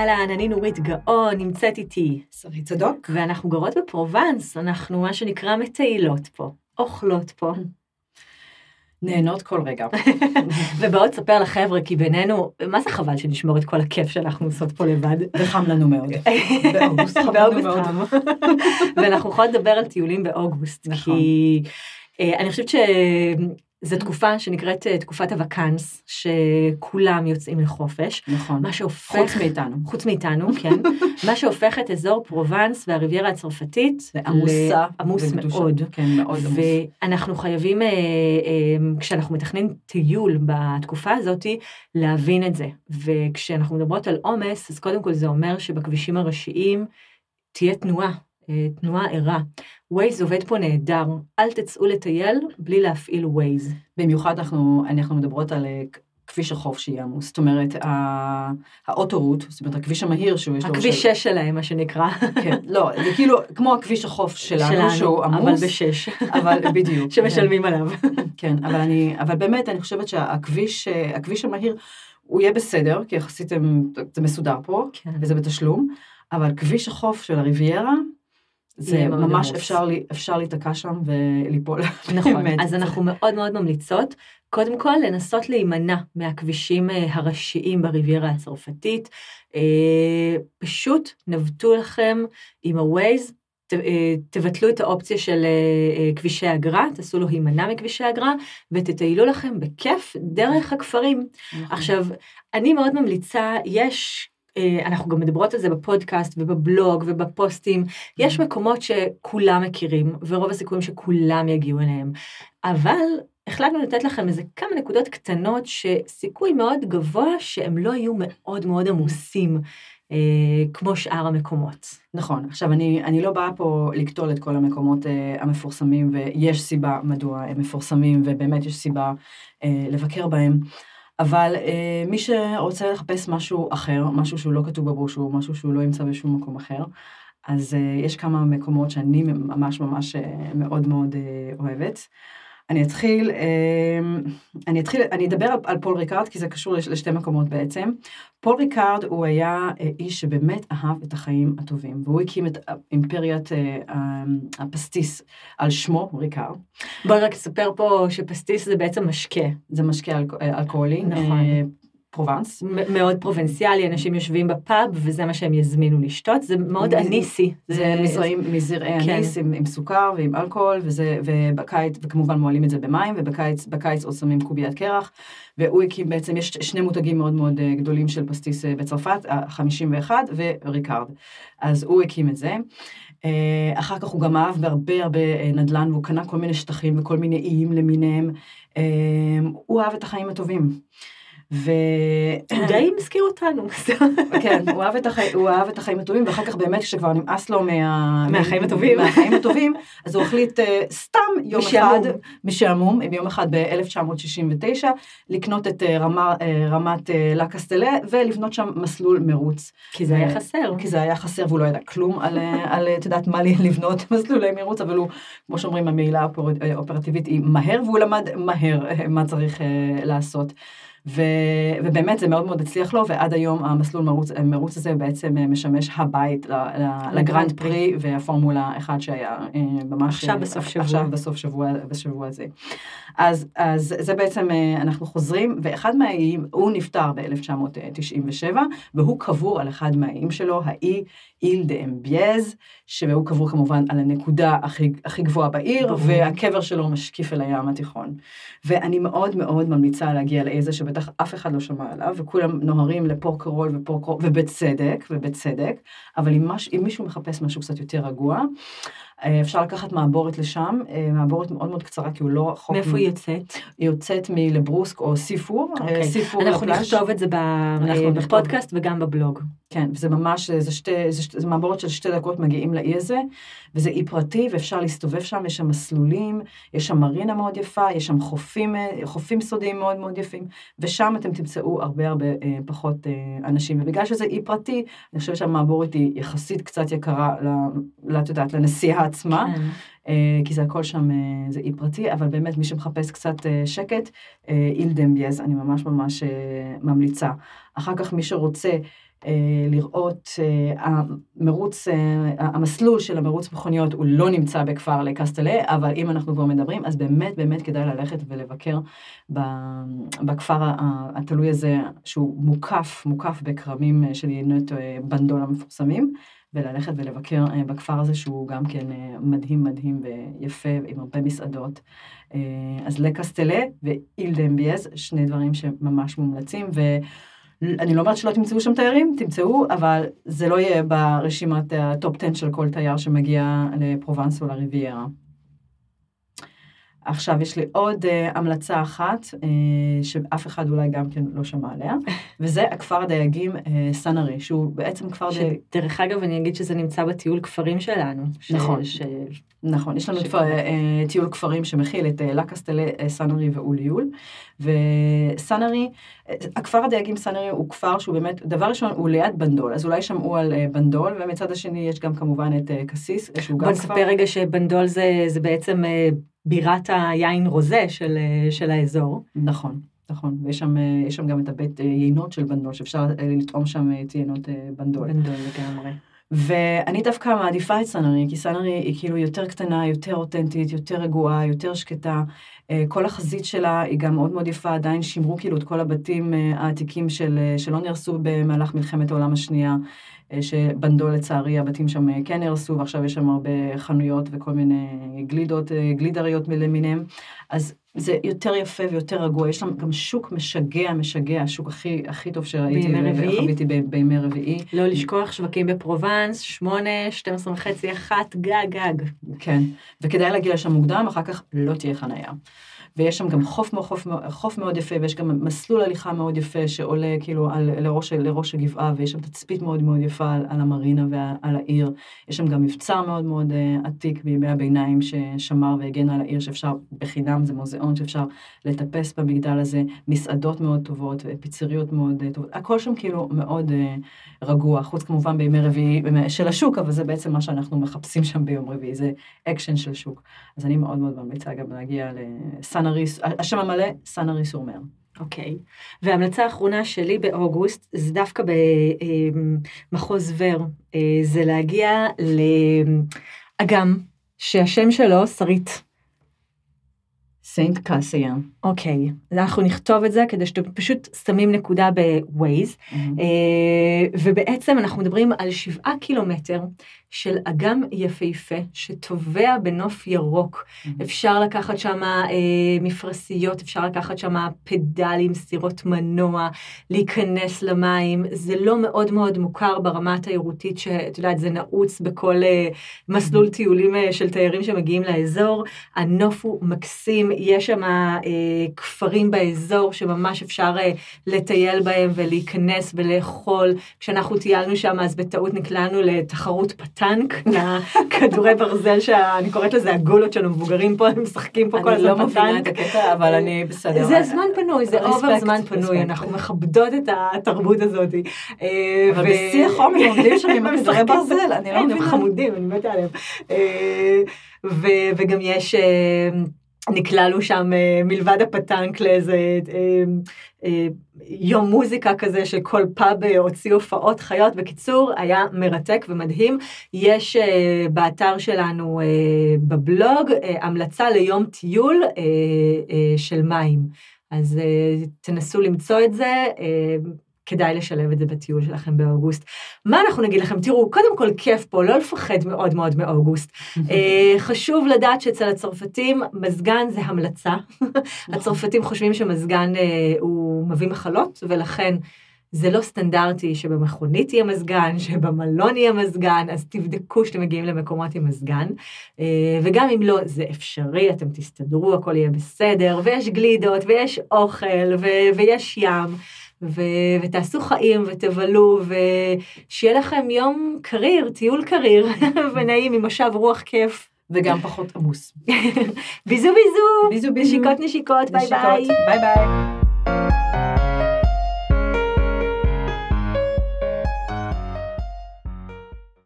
אהלן, אני נורית גאון, נמצאת איתי. שרית צדוק. ואנחנו גרות בפרובנס, אנחנו מה שנקרא מטיילות פה, אוכלות פה. נהנות כל רגע. ובאות לספר לחבר'ה, כי בינינו, מה זה חבל שנשמור את כל הכיף שאנחנו עושות פה לבד. וחם לנו מאוד. באוגוסט חם לנו מאוד. ואנחנו יכולות לדבר על טיולים באוגוסט, נכון. כי אה, אני חושבת שזו תקופה שנקראת אה, תקופת הוואקנס, שכולם יוצאים לחופש. נכון. מה שהופך... חוץ מאיתנו. חוץ מאיתנו, כן. מה שהופך את אזור פרובנס והריביירה הצרפתית עמוסה. לעמוס וגדושה. מאוד. כן, מאוד עמוס. ואנחנו חייבים, אה, אה, כשאנחנו מתכננים טיול בתקופה הזאת, להבין את זה. וכשאנחנו מדברות על עומס, אז קודם כל זה אומר שבכבישים הראשיים תהיה תנועה, תנועה ערה. ווייז עובד פה נהדר, אל תצאו לטייל בלי להפעיל ווייז. במיוחד אנחנו, אנחנו מדברות על אה, כביש החוף שיהיה עמוס. זאת אומרת, האוטורוט, זאת אומרת, הכביש המהיר שהוא יש לו... הכביש של- 6 שלהם, מה שנקרא. כן, לא, זה כאילו כמו הכביש החוף שלנו, שהוא אבל עמוס. בשש. אבל בדיוק. שמשלמים עליו. כן, אבל אני, אבל באמת, אני חושבת שהכביש, אה, הכביש המהיר, הוא יהיה בסדר, כי יחסית זה מסודר פה, כן. וזה בתשלום, אבל כביש החוף של הריביירה, זה ממש. אפשר, לי- אפשר להיתקע שם וליפול. נכון. אז אנחנו מאוד מאוד ממליצות, קודם כל לנסות להימנע מהכבישים אה, הראשיים בריביירה הצרפתית. אה, פשוט נווטו לכם עם ה-Waze, אה, תבטלו את האופציה של כבישי אגרה, תעשו לו הימנע מכבישי אגרה, ותטיילו לכם בכיף דרך הכפרים. נכון. עכשיו, אני מאוד ממליצה, יש, אנחנו גם מדברות על זה בפודקאסט ובבלוג ובפוסטים, יש מקומות שכולם מכירים, ורוב הסיכויים שכולם יגיעו אליהם. אבל החלטנו לתת לכם איזה כמה נקודות קטנות שסיכוי מאוד גבוה שהם לא יהיו מאוד מאוד עמוסים, אה, כמו שאר המקומות. נכון, עכשיו אני, אני לא באה פה לקטול את כל המקומות אה, המפורסמים, ויש סיבה מדוע הם מפורסמים, ובאמת יש סיבה אה, לבקר בהם, אבל אה, מי שרוצה לחפש משהו אחר, משהו שהוא לא כתוב בברושור, משהו שהוא לא ימצא בשום מקום אחר, אז אה, יש כמה מקומות שאני ממש ממש אה, מאוד מאוד אה, אוהבת. אני אתחיל, אה, אני אתחיל, אני אדבר על, על פול ריקארד, כי זה קשור לש, לשתי מקומות בעצם. פול ריקארד הוא היה אה, איש שבאמת אהב את החיים הטובים, והוא הקים את אימפריית אה, ה- הפסטיס על שמו, ריקארד. בואי רק נספר פה שפסטיס זה בעצם משקה. זה משקה אה, אלכוהולי, נכון. פרובנס. מאוד פרובנסאלי, אנשים יושבים בפאב וזה מה שהם יזמינו לשתות, זה מאוד אניסי. זה מזרעי כן. אניס עם, סוכר ועם אלכוהול, וזה, ובקיץ, וכמובן מוהלים את זה במים, ובקיץ בקיץ עוד שמים קוביית קרח, והוא הקים בעצם, יש שני מותגים מאוד מאוד אה, גדולים של פסטיס אה, בצרפת, ה-51 וריקארד. אז הוא הקים את זה. אה, אחר כך הוא גם אהב בהרבה הרבה נדל"ן, והוא קנה כל מיני שטחים וכל מיני איים למיניהם. הוא אהב את החיים הטובים. ו... הוא די מזכיר אותנו. כן, הוא אהב, את החי... הוא אהב את החיים הטובים, ואחר כך באמת כשכבר נמאס לו מה... מהחיים הטובים. מהחיים הטובים, אז הוא החליט uh, סתם יום משעמום. אחד, משעמום, יום אחד ב-1969, לקנות את uh, רמה, uh, רמת uh, לה קסטלה, ולבנות שם מסלול מרוץ. כי זה היה חסר. כי זה היה חסר, והוא לא ידע כלום על, על, את יודעת מה לי לבנות מסלולי מרוץ, אבל הוא, כמו שאומרים, האופר- האופרטיבית היא מהר, והוא למד מהר מה צריך אה, לעשות. ו, ובאמת זה מאוד מאוד הצליח לו, ועד היום המסלול מרוץ, המרוץ הזה בעצם אה, משמש הבית לגרנד פרי והפורמולה 1 שהיה אה, ממש... עכשיו אה, בסוף שבוע. עכשיו בסוף שבוע, בשבוע הזה. אז, אז זה בעצם, אה, אנחנו חוזרים, ואחד מהאיים, הוא נפטר ב-1997, והוא קבור על אחד מהאיים שלו, האי איל דה אמביאז, שהוא קבור כמובן על הנקודה הכי, הכי גבוהה בעיר. והקבר שלו משקיף אל הים התיכון. ואני מאוד מאוד ממליצה להגיע לאיזה שבטח אף אחד לא שמע עליו, וכולם נוהרים לפורקרול ופורקרול, ובצדק, ובצדק, אבל אם, מש, אם מישהו מחפש משהו קצת יותר רגוע, אפשר לקחת מעבורת לשם, אה, מעבורת מאוד מאוד קצרה, כי הוא לא רחוק. מאיפה היא יוצאת? היא יוצאת מלברוסק או סיפור, אה, אוקיי. סיפור אנחנו לפלאש. נכתוב את זה אנחנו אה. בפודקאסט וגם בבלוג. כן, וזה ממש, זה, שתי, זה, שתי, זה מעבורת של שתי דקות מגיעים לאי הזה, וזה אי פרטי, ואפשר להסתובב שם, יש שם מסלולים, יש שם מרינה מאוד יפה, יש שם חופים, אה, חופים סודיים מאוד מאוד יפים, ושם אתם תמצאו הרבה הרבה אה, פחות אה, אנשים, ובגלל שזה אי פרטי, אני חושבת שהמעבורת היא יחסית קצת יקרה, את יודעת, לנסיעה עצמה. כן. אה, כי זה הכל שם, אה, זה אי פרטי, אבל באמת מי שמחפש קצת אה, שקט, אה, איל דמביאז, אני ממש ממש ממליצה. אחר כך מי שרוצה לראות, המרוץ, המסלול של המרוץ מכוניות הוא לא נמצא בכפר לקסטלה, אבל אם אנחנו כבר מדברים, אז באמת באמת כדאי ללכת ולבקר בכפר התלוי הזה, שהוא מוקף, מוקף בכרמים של יינות בנדול המפורסמים, וללכת ולבקר בכפר הזה, שהוא גם כן מדהים מדהים ויפה, עם הרבה מסעדות. אז לקסטלה ואיל דמביאז, שני דברים שממש מומלצים, ו... אני לא אומרת שלא תמצאו שם תיירים, תמצאו, אבל זה לא יהיה ברשימת ה top 10 של כל תייר שמגיע לפרובנס או לריביירה. עכשיו יש לי עוד uh, המלצה אחת, uh, שאף אחד אולי גם כן לא שמע עליה, וזה הכפר הדייגים uh, סנארי, שהוא בעצם כפר דייגים. דרך אגב, אני אגיד שזה נמצא בטיול כפרים שלנו. ש... נכון, ש... נכון, יש לנו ש... uh, טיול כפרים שמכיל את uh, לקסטלה, uh, סנארי ואוליול, וסנארי, uh, הכפר הדייגים סנארי הוא כפר שהוא באמת, דבר ראשון, הוא ליד בנדול, אז אולי שמעו על uh, בנדול, ומצד השני יש גם כמובן את uh, קסיס, שהוא גם כפר... בוא נספר רגע שבנדול זה, זה בעצם... Uh, בירת היין רוזה של, של האזור. נכון, נכון, ויש שם, שם גם את הבית יינות של בנדול, שאפשר לטעום שם את יינות בנדול. בנדול לגמרי. ואני דווקא מעדיפה את סנארי, כי סנארי היא כאילו יותר קטנה, יותר אותנטית, יותר רגועה, יותר שקטה. כל החזית שלה היא גם מאוד מאוד יפה, עדיין שימרו כאילו את כל הבתים העתיקים של, שלא נהרסו במהלך מלחמת העולם השנייה. שבנדו לצערי הבתים שם אה, כן נהרסו, ועכשיו יש שם הרבה חנויות וכל מיני גלידות, אה, גלידריות למיניהם. אז זה יותר יפה ויותר רגוע, יש שם גם שוק משגע, משגע, השוק הכי, הכי טוב שראיתי. בימי רביעי? חוויתי בימי רביעי. לא לשכוח שווקים בפרובנס, שמונה, 12 וחצי, אחת, גג, גג. כן, וכדאי להגיע לשם מוקדם, אחר כך לא תהיה חנייה. ויש שם גם חוף, חוף, חוף מאוד יפה, ויש גם מסלול הליכה מאוד יפה שעולה כאילו על, לראש, לראש הגבעה, ויש שם תצפית מאוד מאוד יפה על, על המרינה ועל העיר. יש שם גם מבצר מאוד מאוד uh, עתיק בימי הביניים ששמר והגן על העיר, שאפשר בחינם, זה מוזיאון שאפשר לטפס במגדל הזה, מסעדות מאוד טובות, פיצריות מאוד uh, טובות, הכל שם כאילו מאוד uh, רגוע, חוץ כמובן בימי רביעי של השוק, אבל זה בעצם מה שאנחנו מחפשים שם ביום רביעי, זה אקשן של שוק. אז אני מאוד מאוד ממליצה גם להגיע לסנאריס, השם המלא, סנארי סור מר. אוקיי. Okay. וההמלצה האחרונה שלי באוגוסט, זה דווקא במחוז ור, אה, זה להגיע לאגם, שהשם שלו שרית. סיינט קאסייה. אוקיי, אז אנחנו נכתוב את זה כדי שאתם פשוט שמים נקודה בווייז, mm-hmm. ובעצם אנחנו מדברים על שבעה קילומטר של אגם יפהפה שטובע בנוף ירוק. Mm-hmm. אפשר לקחת שם אה, מפרשיות, אפשר לקחת שם פדלים, סירות מנוע, להיכנס למים. זה לא מאוד מאוד מוכר ברמה התיירותית, שאת יודעת, זה נעוץ בכל אה, מסלול mm-hmm. טיולים אה, של תיירים שמגיעים לאזור. הנוף הוא מקסים, יש שם אה, כפרים באזור שממש אפשר אה, לטייל בהם ולהיכנס ולאכול. כשאנחנו טיילנו שם, אז בטעות נקלענו לתחרות פטאנק, לכדורי ברזל שאני קוראת לזה הגולות של המבוגרים פה, הם משחקים פה כל הזמן פטאנק. אני לא מבינה את הקטע, אבל אני בסדר. זה זמן פנוי, זה over זמן פנוי, אנחנו מכבדות את התרבות הזאת. אה, אבל בשיא החום הם עומדים שם עם הכדורי ברזל, אני לא מבינה. הם חמודים, אני מתה עליהם. אה, וגם יש... אה, נקלענו שם מלבד הפטנק לאיזה יום מוזיקה כזה שכל פאב הוציא הופעות חיות. בקיצור, היה מרתק ומדהים. יש באתר שלנו בבלוג המלצה ליום טיול של מים. אז תנסו למצוא את זה. כדאי לשלב את זה בטיול שלכם באוגוסט. מה אנחנו נגיד לכם? תראו, קודם כל כיף פה, לא לפחד מאוד מאוד מאוגוסט. חשוב לדעת שאצל הצרפתים מזגן זה המלצה. נכון. הצרפתים חושבים שמזגן הוא מביא מחלות, ולכן זה לא סטנדרטי שבמכונית יהיה מזגן, שבמלון יהיה מזגן, אז תבדקו שאתם מגיעים למקומות עם מזגן. וגם אם לא, זה אפשרי, אתם תסתדרו, הכל יהיה בסדר, ויש גלידות, ויש אוכל, ו- ויש ים. ו- ותעשו חיים ותבלו, ושיהיה לכם יום קריר, טיול קריר, ונעים עם משב רוח כיף. וגם פחות עמוס. Bisous bisous. Bisous bisous. נשיקות נשיקות, ביי ביי. ביי ביי.